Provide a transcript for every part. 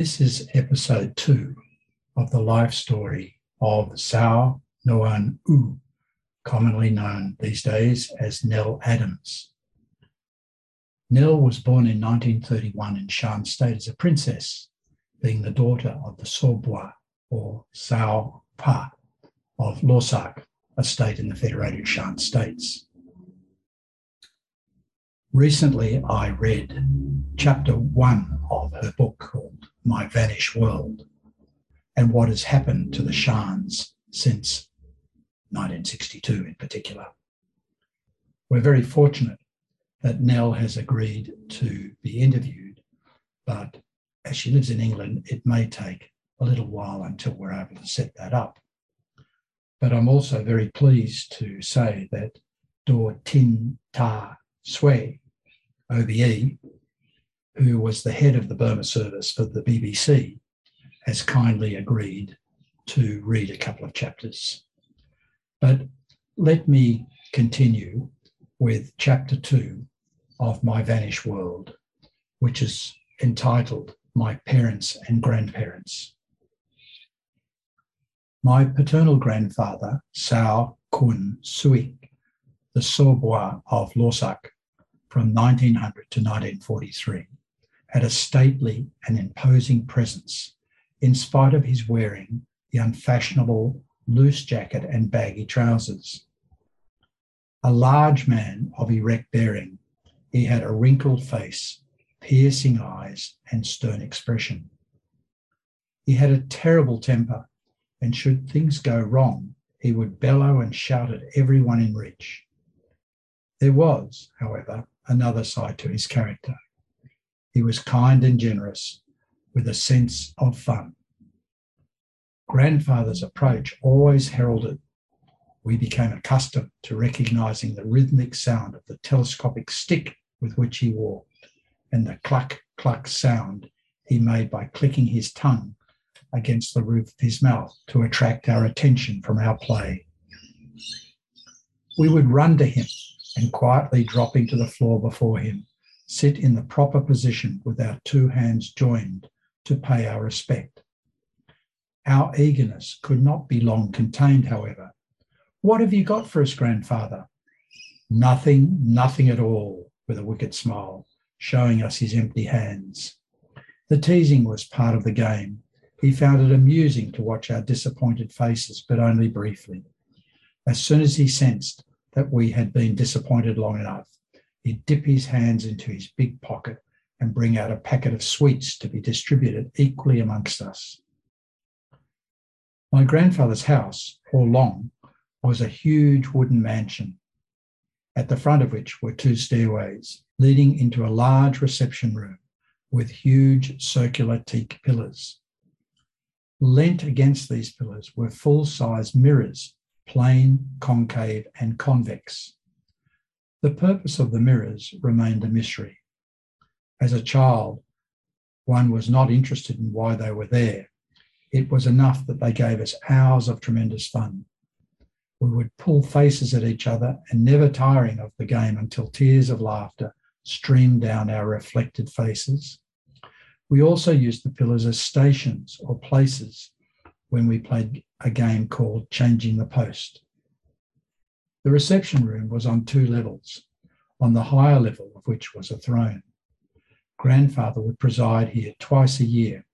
This is episode two of the life story of Sao Noan Oo, commonly known these days as Nel Adams. Nel was born in 1931 in Shan State as a princess, being the daughter of the Sawbwa or Sao Pa of Lawksawk, a state in the Federated Shan States. Recently, I read chapter one of her book called My Vanished World and what has happened to the Shans since 1962 in particular. We're very fortunate that Nel has agreed to be interviewed, but as she lives in England, it may take a little while until we're able to set that up. But I'm also very pleased to say that Daw Tin Htar Swe, OBE, who was the head of the Burma service for the BBC, has kindly agreed to read a couple of chapters. But let me continue with chapter two of My Vanished World, which is entitled My Parents and Grandparents. My paternal grandfather, Sao Kun Suik, the Sawbwa of Lawksawk, from 1900 to 1943 had a stately and imposing presence, in spite of his wearing the unfashionable loose jacket and baggy trousers. A large man of erect bearing, he had a wrinkled face, piercing eyes, and stern expression. He had a terrible temper, and should things go wrong, he would bellow and shout at everyone in reach. There was, however, another side to his character. He was kind and generous with a sense of fun. Grandfather's approach always heralded. We became accustomed to recognizing the rhythmic sound of the telescopic stick with which he walked and the cluck cluck sound he made by clicking his tongue against the roof of his mouth to attract our attention from our play. We would run to him and quietly dropping to the floor before him, sit in the proper position with our two hands joined to pay our respect. Our eagerness could not be long contained, however. What have you got for us, grandfather? Nothing, nothing at all, with a wicked smile, showing us his empty hands. The teasing was part of the game. He found it amusing to watch our disappointed faces, but only briefly. As soon as he sensed that we had been disappointed long enough. He'd dip his hands into his big pocket and bring out a packet of sweets to be distributed equally amongst us. My grandfather's house, or long, was a huge wooden mansion, at the front of which were two stairways leading into a large reception room with huge circular teak pillars. Lent against these pillars were full size mirrors plain, concave, and convex. The purpose of the mirrors remained a mystery. As a child, one was not interested in why they were there. It was enough that they gave us hours of tremendous fun. We would pull faces at each other and never tiring of the game until tears of laughter streamed down our reflected faces. We also used the pillars as stations or places when we played a game called Changing the Post. The reception room was on two levels, on the higher level of which was a throne. Grandfather would preside here twice a year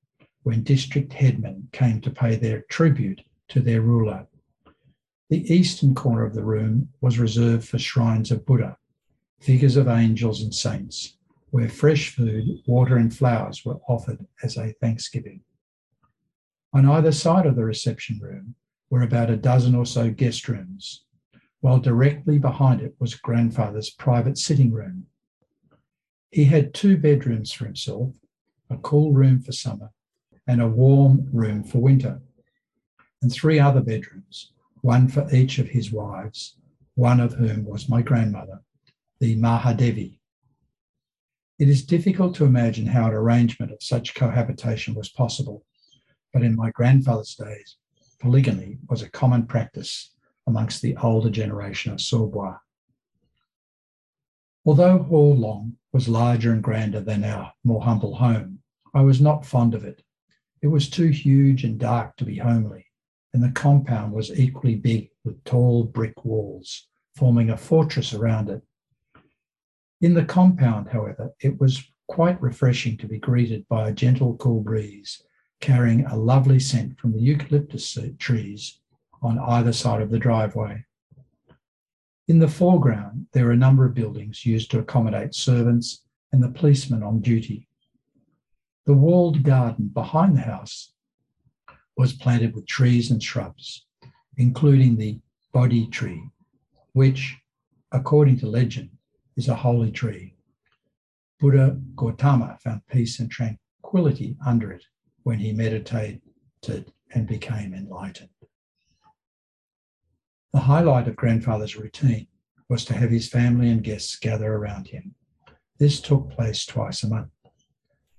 when district headmen came to pay their tribute to their ruler. The eastern corner of the room was reserved for shrines of Buddha, figures of angels and saints, where fresh food, water, and flowers were offered as a thanksgiving. On either side of the reception room were about a dozen or so guest rooms, while directly behind it was grandfather's private sitting room. He had two bedrooms for himself, a cool room for summer and a warm room for winter, and three other bedrooms, one for each of his wives, one of whom was my grandmother, the Mahadevi. It is difficult to imagine how an arrangement of such cohabitation was possible but in my grandfather's days, polygamy was a common practice amongst the older generation of Sawbwas. Although Haw Long was larger and grander than our more humble home, I was not fond of it It was too huge and dark to be homely, and the compound was equally big with tall brick walls, forming a fortress around it. In the compound, however, it was quite refreshing to be greeted by a gentle, cool breeze carrying a lovely scent from the eucalyptus trees on either side of the driveway. In the foreground, there are a number of buildings used to accommodate servants and the policemen on duty. The walled garden behind the house was planted with trees and shrubs, including the Bodhi tree, which, according to legend, is a holy tree. Buddha Gautama found peace and tranquility under it when he meditated and became enlightened. The highlight of grandfather's routine was to have his family and guests gather around him. This took place twice a month,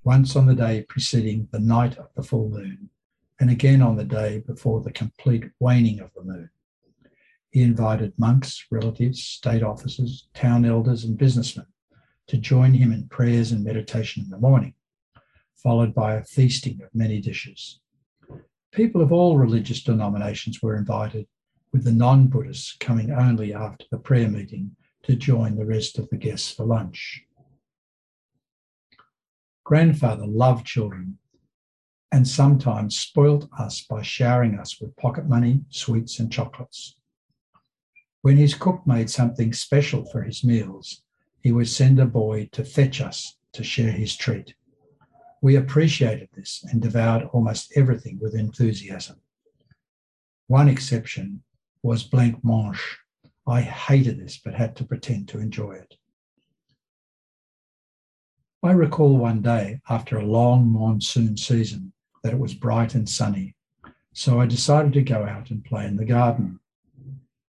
once on the day preceding the night of the full moon, and again on the day before the complete waning of the moon. He invited monks, relatives, state officers, town elders, and businessmen to join him in prayers and meditation in the morning, followed by a feasting of many dishes. People of all religious denominations were invited, with the non Buddhists coming only after the prayer meeting to join the rest of the guests for lunch. Grandfather loved children and sometimes spoilt us by showering us with pocket money, sweets, and chocolates. When his cook made something special for his meals, he would send a boy to fetch us to share his treat. We appreciated this and devoured almost everything with enthusiasm. One exception was blanc mange. I hated this but had to pretend to enjoy it. I recall one day after a long monsoon season that it was bright and sunny, so I decided to go out and play in the garden.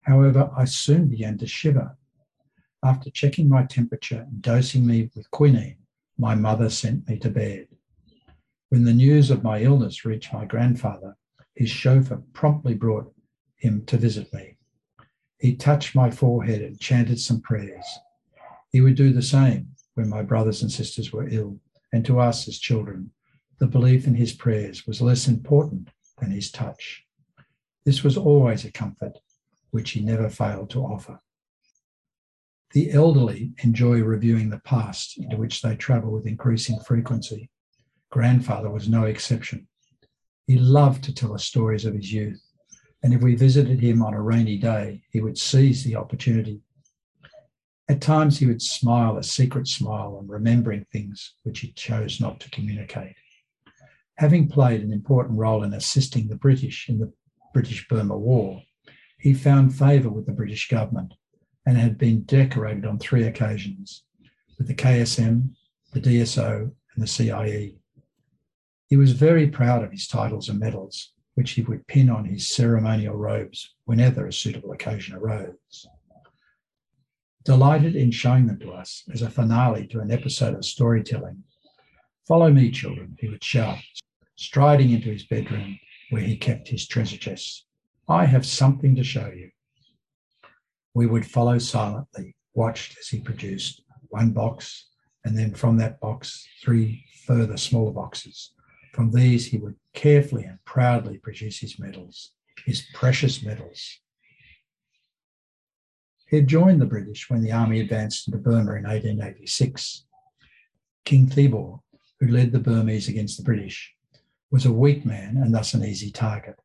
However, I soon began to shiver. After checking my temperature and dosing me with quinine, my mother sent me to bed. When the news of my illness reached my grandfather, his chauffeur promptly brought him to visit me. He touched my forehead and chanted some prayers. He would do the same when my brothers and sisters were ill, and to us as children, the belief in his prayers was less important than his touch. This was always a comfort which he never failed to offer. The elderly enjoy reviewing the past into which they travel with increasing frequency. Grandfather was no exception. He loved to tell us stories of his youth, and if we visited him on a rainy day, he would seize the opportunity. At times, he would smile a secret smile on remembering things which he chose not to communicate. Having played an important role in assisting the British in the British Burma War, he found favour with the British government and had been decorated on three occasions with the KSM, the DSO, and the CIE. He was very proud of his titles and medals, which he would pin on his ceremonial robes whenever a suitable occasion arose. Delighted in showing them to us as a finale to an episode of storytelling, Follow me, children, he would shout, striding into his bedroom where he kept his treasure chests. I have something to show you. We would follow silently, watched as he produced one box, and then from that box, three further smaller boxes. From these, he would carefully and proudly produce his medals, his precious medals. He had joined the British when the army advanced into Burma in 1886. King Thibaw, who led the Burmese against the British, was a weak man and thus an easy target.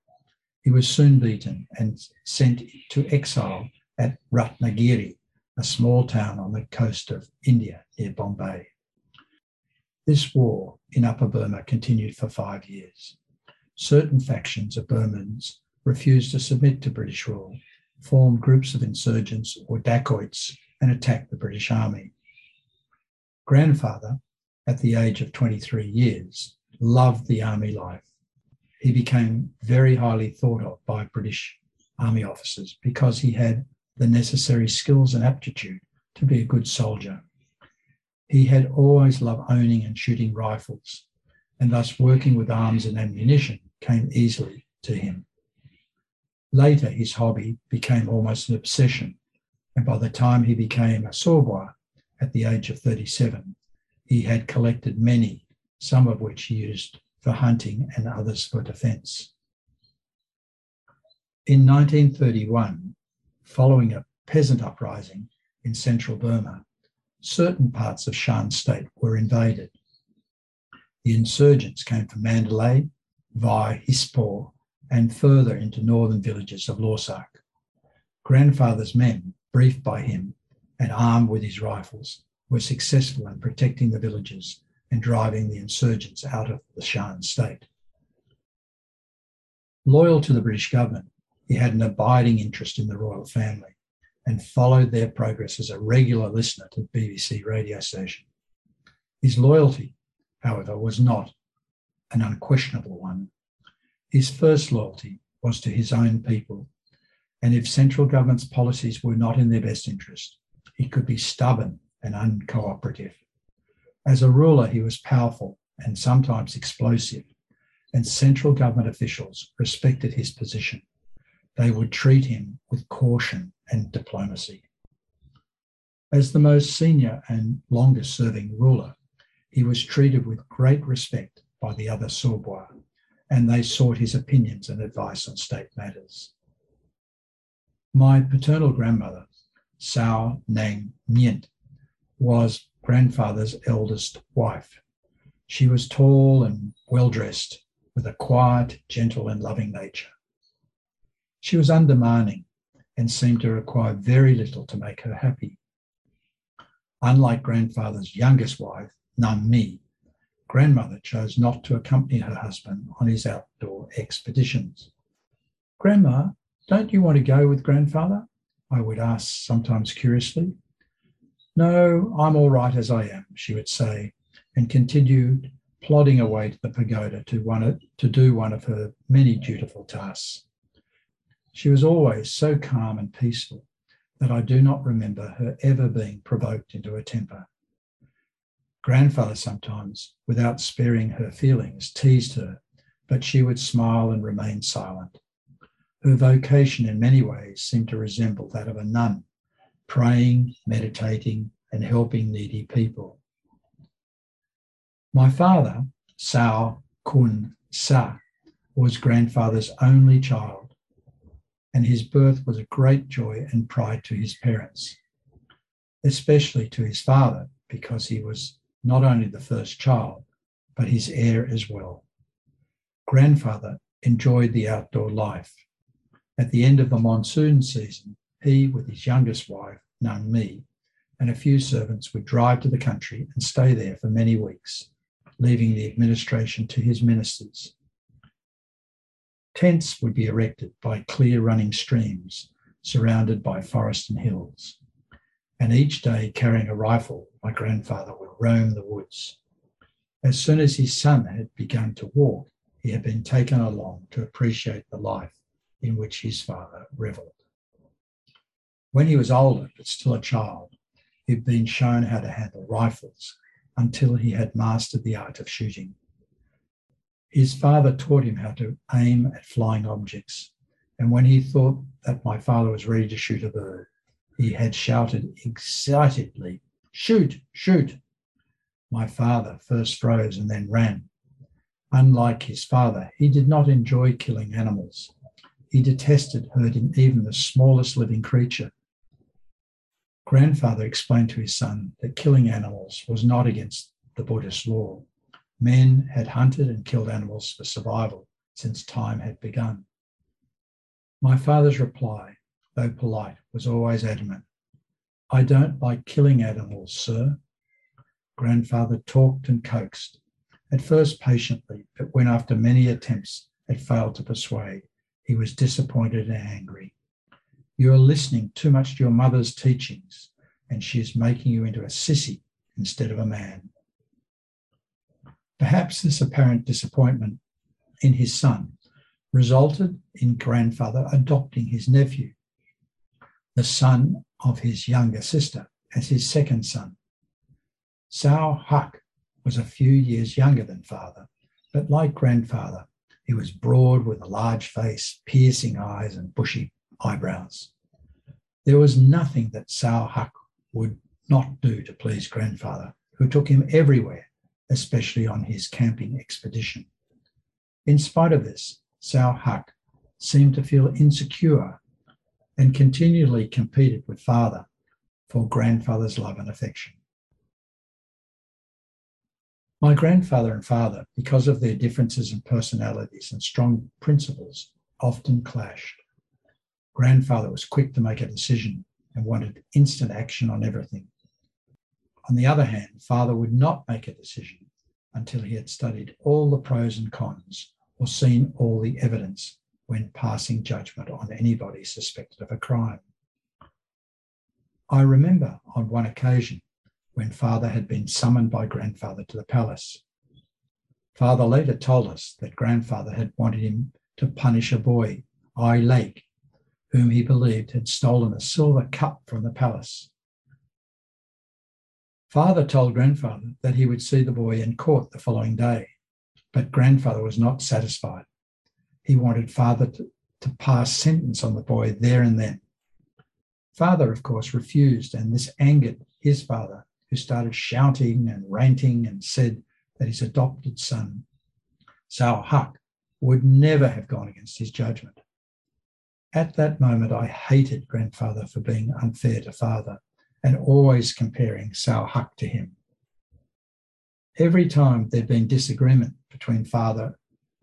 He was soon beaten and sent to exile at Ratnagiri, a small town on the coast of India near Bombay. This war in Upper Burma continued for five years. Certain factions of Burmans refused to submit to British rule, formed groups of insurgents or dacoits, and attacked the British Army. Grandfather, at the age of 23 years, loved the army life he became very highly thought of by British army officers because he had the necessary skills and aptitude to be a good soldier. He had always loved owning and shooting rifles, and thus working with arms and ammunition came easily to him. Later, his hobby became almost an obsession, and by the time he became a saubois at the age of 37, he had collected many, some of which he used for hunting and others for defence. In 1931, following a peasant uprising in central Burma, certain parts of Shan state were invaded. The insurgents came from Mandalay via Hsipaw and further into northern villages of Lawksawk. Grandfather's men, briefed by him and armed with his rifles, were successful in protecting the villages and driving the insurgents out of the Shan state. Loyal to the British government, he had an abiding interest in the royal family and followed their progress as a regular listener to BBC radio station. His loyalty, however, was not an unquestionable one. His first loyalty was to his own people, and if central government's policies were not in their best interest, he could be stubborn and uncooperative. As a ruler, he was powerful and sometimes explosive, and central government officials respected his position they would treat him with caution and diplomacy. As the most senior and longest serving ruler, he was treated with great respect by the other Sawbwas, and they sought his opinions and advice on state matters. My paternal grandmother, Sao Nang Mient, was grandfather's eldest wife. She was tall and well dressed, with a quiet, gentle, and loving nature. She was undemanding and seemed to require very little to make her happy. Unlike grandfather's youngest wife, Nam Mi, grandmother chose not to accompany her husband on his outdoor expeditions. Grandma, don't you want to go with grandfather? I would ask sometimes curiously. No, I'm all right as I am, she would say, and continued plodding away to the pagoda to, one, to do one of her many dutiful tasks. She was always so calm and peaceful that I do not remember her ever being provoked into a temper. Grandfather sometimes, without sparing her feelings, teased her, but she would smile and remain silent. Her vocation in many ways seemed to resemble that of a nun, praying, meditating, and helping needy people. My father, Sao Kun Sa, was grandfather's only child and his birth was a great joy and pride to his parents, especially to his father, because he was not only the first child, but his heir as well. Grandfather enjoyed the outdoor life. At the end of the monsoon season, he, with his youngest wife, Nang Mi, and a few servants would drive to the country and stay there for many weeks, leaving the administration to his ministers. Tents would be erected by clear running streams surrounded by forest and hills. And each day, carrying a rifle, my grandfather would roam the woods. As soon as his son had begun to walk, he had been taken along to appreciate the life in which his father revelled. When he was older, but still a child, he'd been shown how to handle rifles until he had mastered the art of shooting. His father taught him how to aim at flying objects. And when he thought that my father was ready to shoot a bird, he had shouted excitedly, Shoot, shoot. My father first froze and then ran. Unlike his father, he did not enjoy killing animals. He detested hurting even the smallest living creature. Grandfather explained to his son that killing animals was not against the Buddhist law. Men had hunted and killed animals for survival since time had begun. My father's reply, though polite, was always adamant. I don't like killing animals, sir. Grandfather talked and coaxed, at first patiently, but when after many attempts had failed to persuade, he was disappointed and angry. You are listening too much to your mother's teachings, and she is making you into a sissy instead of a man. Perhaps this apparent disappointment in his son resulted in grandfather adopting his nephew, the son of his younger sister, as his second son. Sao Huck was a few years younger than father, but like grandfather, he was broad with a large face, piercing eyes, and bushy eyebrows. There was nothing that Sao Huck would not do to please grandfather, who took him everywhere especially on his camping expedition. In spite of this, Sao Huck seemed to feel insecure and continually competed with father for grandfather's love and affection. My grandfather and father, because of their differences in personalities and strong principles, often clashed. Grandfather was quick to make a decision and wanted instant action on everything. On the other hand, father would not make a decision until he had studied all the pros and cons or seen all the evidence when passing judgment on anybody suspected of a crime. I remember on one occasion when father had been summoned by grandfather to the palace. Father later told us that grandfather had wanted him to punish a boy, I Lake, whom he believed had stolen a silver cup from the palace. Father told grandfather that he would see the boy in court the following day, but grandfather was not satisfied. He wanted father to, to pass sentence on the boy there and then. Father, of course, refused, and this angered his father, who started shouting and ranting and said that his adopted son, Sao Huck, would never have gone against his judgment. At that moment, I hated grandfather for being unfair to father and always comparing Sao Huck to him. Every time there'd been disagreement between father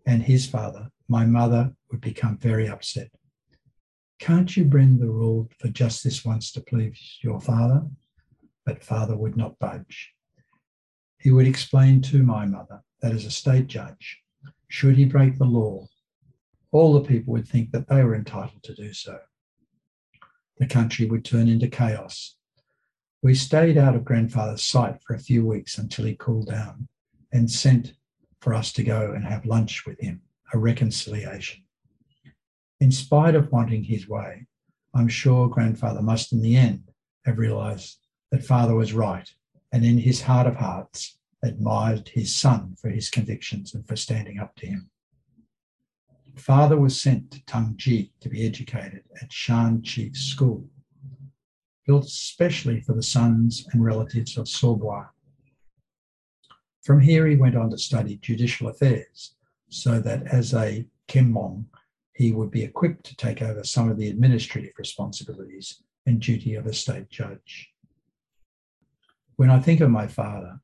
and his father, my mother would become very upset. Can't you bend the rule for just this once to please your father? but father would not budge. He would explain to my mother that as a state judge, should he break the law, all the people would think that they were entitled to do so. The country would turn into chaos. We stayed out of grandfather's sight for a few weeks until he cooled down and sent for us to go and have lunch with him, a reconciliation. In spite of wanting his way, I'm sure grandfather must in the end have realized that father was right and in his heart of hearts admired his son for his convictions and for standing up to him. Father was sent to Taunggyi to be educated at Shan Chief School, built especially for the sons and relatives of Sawbwa. From here, he went on to study judicial affairs so that as a Kemmong, he would be equipped to take over some of the administrative responsibilities and duty of a state judge. When I think of my father,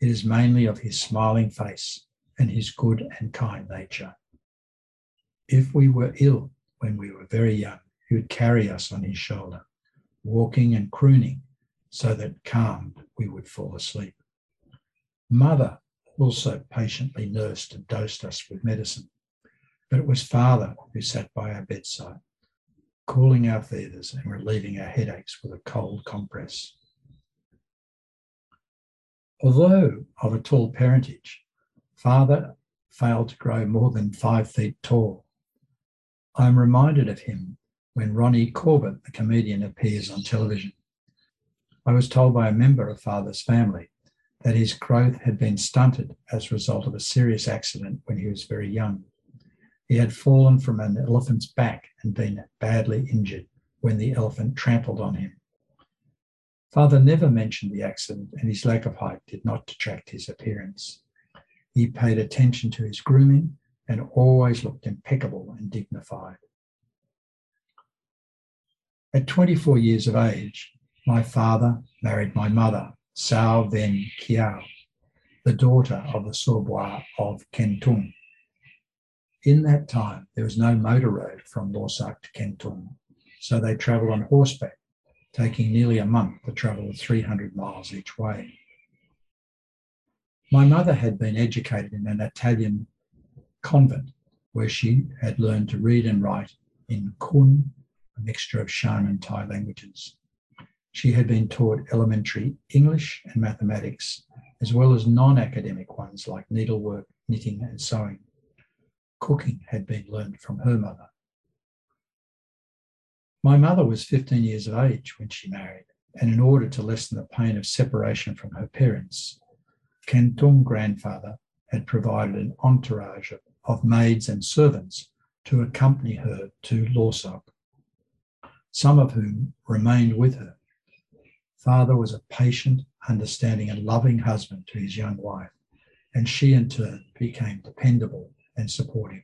it is mainly of his smiling face and his good and kind nature. If we were ill when we were very young, he would carry us on his shoulder, walking and crooning so that calmed we would fall asleep. Mother also patiently nursed and dosed us with medicine, but it was father who sat by our bedside, cooling our fevers and relieving our headaches with a cold compress. Although of a tall parentage, father failed to grow more than five feet tall. I am reminded of him when Ronnie Corbett, the comedian, appears on television. I was told by a member of father's family that his growth had been stunted as a result of a serious accident when he was very young. He had fallen from an elephant's back and been badly injured when the elephant trampled on him. Father never mentioned the accident, and his lack of height did not detract his appearance. He paid attention to his grooming and always looked impeccable and dignified. At 24 years of age, my father married my mother, Sao Ven Kiao, the daughter of the Sawbwa of Kengtung. In that time, there was no motor road from Lawksawk to Kengtung, so they travelled on horseback taking nearly a month to travel 300 miles each way. My mother had been educated in an Italian convent where she had learned to read and write in Kun, a mixture of Shan and Thai languages. She had been taught elementary English and mathematics, as well as non academic ones like needlework, knitting, and sewing. Cooking had been learned from her mother. My mother was 15 years of age when she married, and in order to lessen the pain of separation from her parents, Kengtung grandfather had provided an entourage of maids and servants to accompany her to Lawksawk, some of whom remained with her. Father was a patient, understanding, and loving husband to his young wife, and she in turn became dependable and supportive.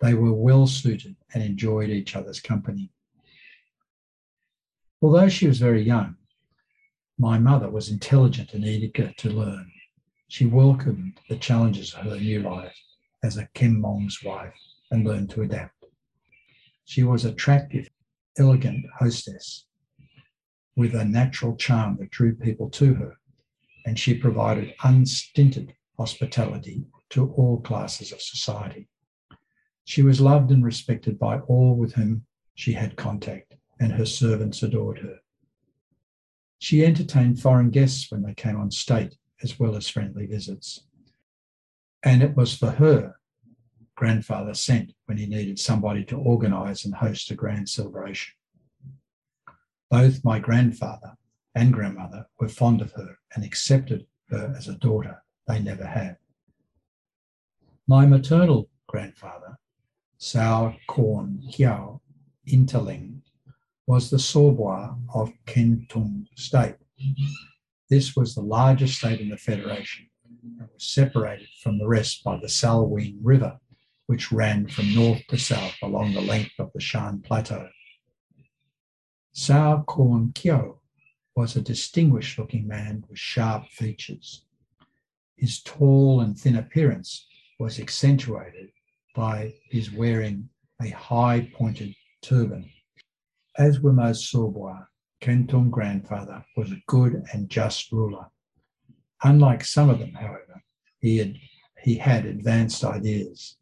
They were well suited and enjoyed each other's company. Although she was very young, my mother was intelligent and eager to learn. She welcomed the challenges of her new life as a Kemmong's wife and learned to adapt. She was attractive, elegant hostess with a natural charm that drew people to her, and she provided unstinted hospitality to all classes of society. She was loved and respected by all with whom she had contact, and her servants adored her. She entertained foreign guests when they came on state, as well as friendly visits. And it was for her grandfather sent when he needed somebody to organise and host a grand celebration. Both my grandfather and grandmother were fond of her and accepted her as a daughter they never had. My maternal grandfather, Sao Kawng Kiao Intaleng, was the Sawbwa of Kengtung State. This was the largest state in the Federation and was separated from the rest by the Salween River, which ran from north to south along the length of the Shan Plateau. Sao Korn Kyo was a distinguished looking man with sharp features. His tall and thin appearance was accentuated by his wearing a high pointed turban as were most Sawbwa, Kengtung grandfather was a good and just ruler. Unlike some of them, however, he had, he had advanced ideas.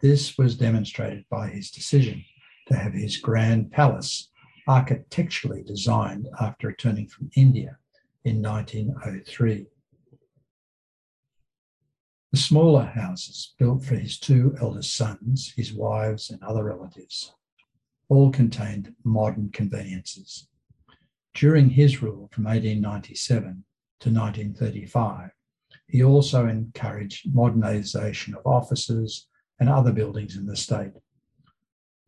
This was demonstrated by his decision to have his grand palace architecturally designed after returning from India in 1903. The smaller houses built for his two eldest sons, his wives, and other relatives all contained modern conveniences. During his rule from 1897 to 1935, he also encouraged modernisation of offices and other buildings in the state.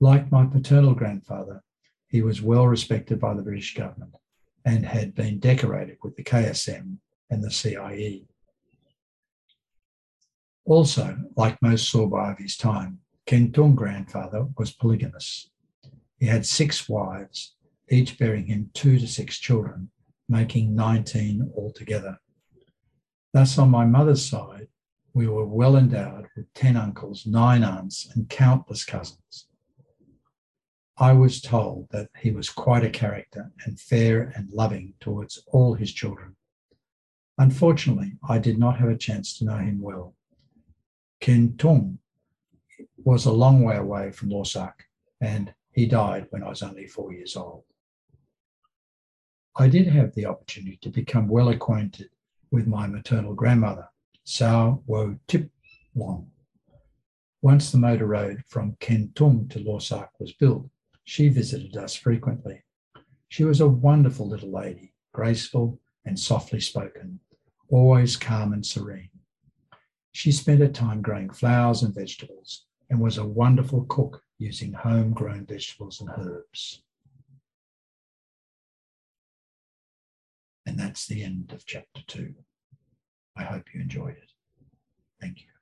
Like my paternal grandfather, he was well respected by the British government and had been decorated with the KSM and the CIE. Also, like most Sawbwa of his time, Kengtung grandfather was polygamous. He had six wives, each bearing him two to six children, making 19 altogether. Thus, on my mother's side, we were well endowed with 10 uncles, nine aunts, and countless cousins. I was told that he was quite a character and fair and loving towards all his children. Unfortunately, I did not have a chance to know him well. Kengtung was a long way away from Lawksawk, and he died when I was only four years old. I did have the opportunity to become well acquainted with my maternal grandmother, Sao Wo Tip Wong. Once the motor road from Kengtung to Lawksawk was built, she visited us frequently. She was a wonderful little lady, graceful and softly spoken, always calm and serene. She spent her time growing flowers and vegetables and was a wonderful cook using homegrown vegetables and herbs. And that's the end of chapter two. I hope you enjoyed it. Thank you.